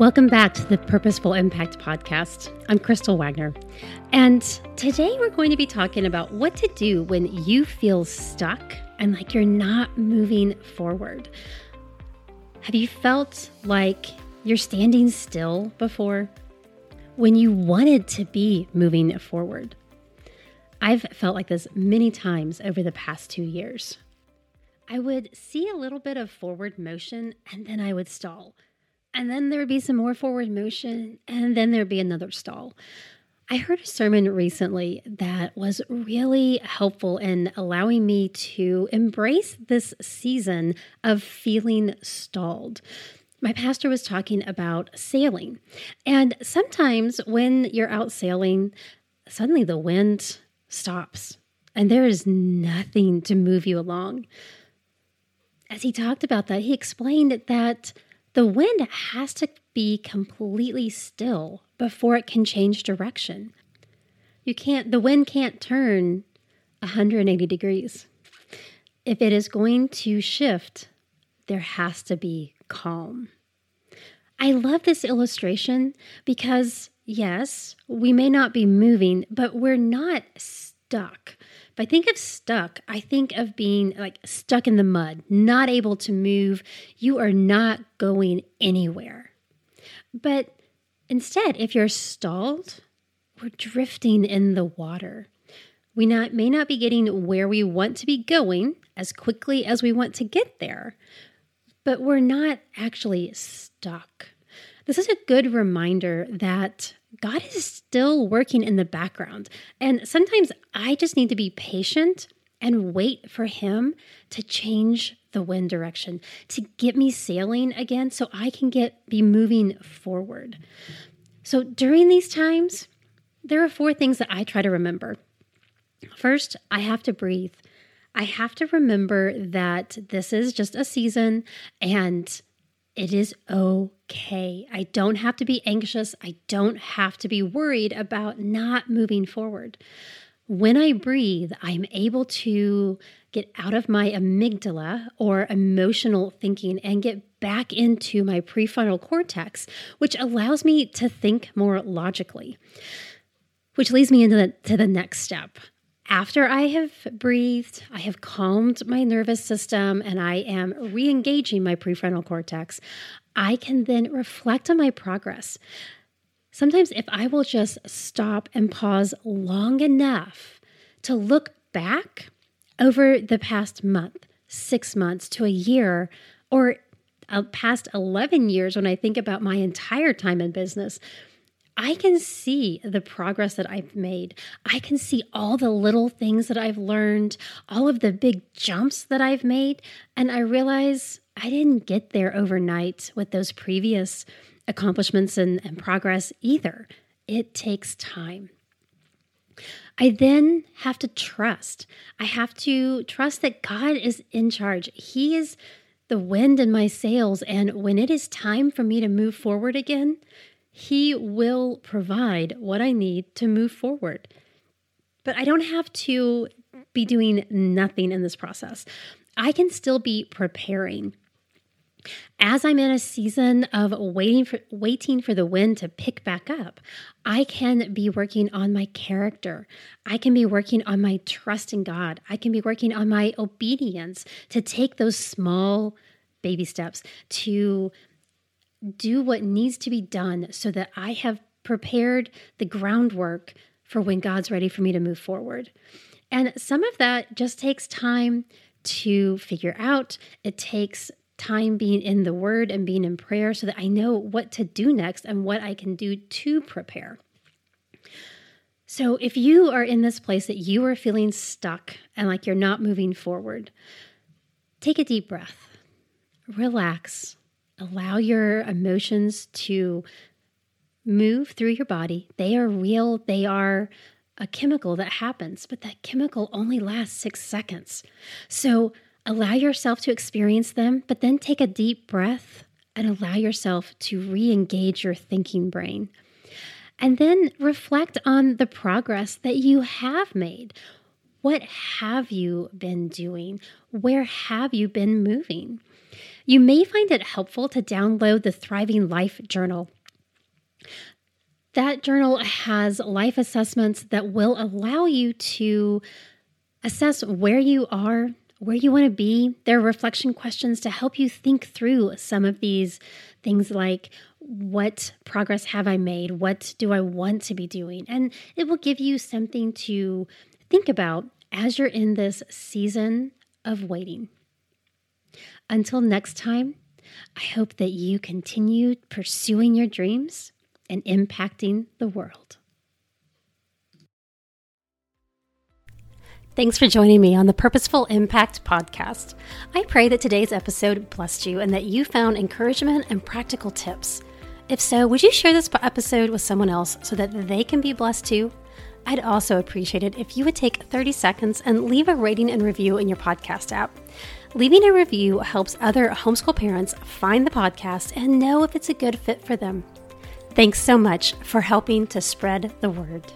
Welcome back to the Purposeful Impact Podcast. I'm Crystal Wagner. And today we're going to be talking about what to do when you feel stuck and like you're not moving forward. Have you felt like you're standing still before when you wanted to be moving forward? I've felt like this many times over the past two years. I would see a little bit of forward motion and then I would stall and then there would be some more forward motion, and then there'd be another stall. I heard a sermon recently that was really helpful in allowing me to embrace this season of feeling stalled. My pastor was talking about sailing. And sometimes when you're out sailing, suddenly the wind stops and there is nothing to move you along. As he talked about that, he explained that the wind has to be completely still before it can change direction. You can't, the wind can't turn 180 degrees. If it is going to shift, there has to be calm. I love this illustration because, yes, we may not be moving, but we're not stuck. If I think of stuck, I think of being like stuck in the mud, not able to move. You are not going anywhere. But instead, if you're stalled, we're drifting in the water. We not, may not be getting where we want to be going as quickly as we want to get there, but we're not actually stuck. This is a good reminder that God is still working in the background. And sometimes I just need to be patient and wait for Him to change the wind direction, to get me sailing again so I can get be moving forward. So during these times, there are four things that I try to remember. First, I have to breathe. I have to remember that this is just a season and it is okay. I don't have to be anxious. I don't have to be worried about not moving forward. When I breathe, I'm able to get out of my amygdala or emotional thinking and get back into my prefrontal cortex, which allows me to think more logically. Which leads me into the, to the next step. After I have breathed, I have calmed my nervous system, and I am re engaging my prefrontal cortex, I can then reflect on my progress. Sometimes, if I will just stop and pause long enough to look back over the past month, six months to a year, or uh, past 11 years when I think about my entire time in business, I can see the progress that I've made. I can see all the little things that I've learned, all of the big jumps that I've made. And I realize I didn't get there overnight with those previous accomplishments and, and progress either. It takes time. I then have to trust. I have to trust that God is in charge. He is the wind in my sails. And when it is time for me to move forward again, he will provide what I need to move forward. But I don't have to be doing nothing in this process. I can still be preparing. As I'm in a season of waiting for waiting for the wind to pick back up, I can be working on my character. I can be working on my trust in God. I can be working on my obedience to take those small baby steps to do what needs to be done so that I have prepared the groundwork for when God's ready for me to move forward. And some of that just takes time to figure out. It takes time being in the Word and being in prayer so that I know what to do next and what I can do to prepare. So, if you are in this place that you are feeling stuck and like you're not moving forward, take a deep breath, relax, allow your emotions to move through your body. They are real, they are a chemical that happens, but that chemical only lasts six seconds. So allow yourself to experience them, but then take a deep breath and allow yourself to re engage your thinking brain. And then reflect on the progress that you have made. What have you been doing? Where have you been moving? you may find it helpful to download the Thriving Life Journal. That journal has life assessments that will allow you to assess where you are, where you want to be. There are reflection questions to help you think through some of these things like what progress have I made? What do I want to be doing? And it will give you something to think about as you're in this season of waiting. Until next time, I hope that you continue pursuing your dreams and impacting the world. Thanks for joining me on the Purposeful Impact podcast. I pray that today's episode blessed you and that you found encouragement and practical tips. If so, would you share this episode with someone else so that they can be blessed too? I'd also appreciate it if you would take 30 seconds and leave a rating and review in your podcast app. Leaving a review helps other homeschool parents find the podcast and know if it's a good fit for them. Thanks so much for helping to spread the word.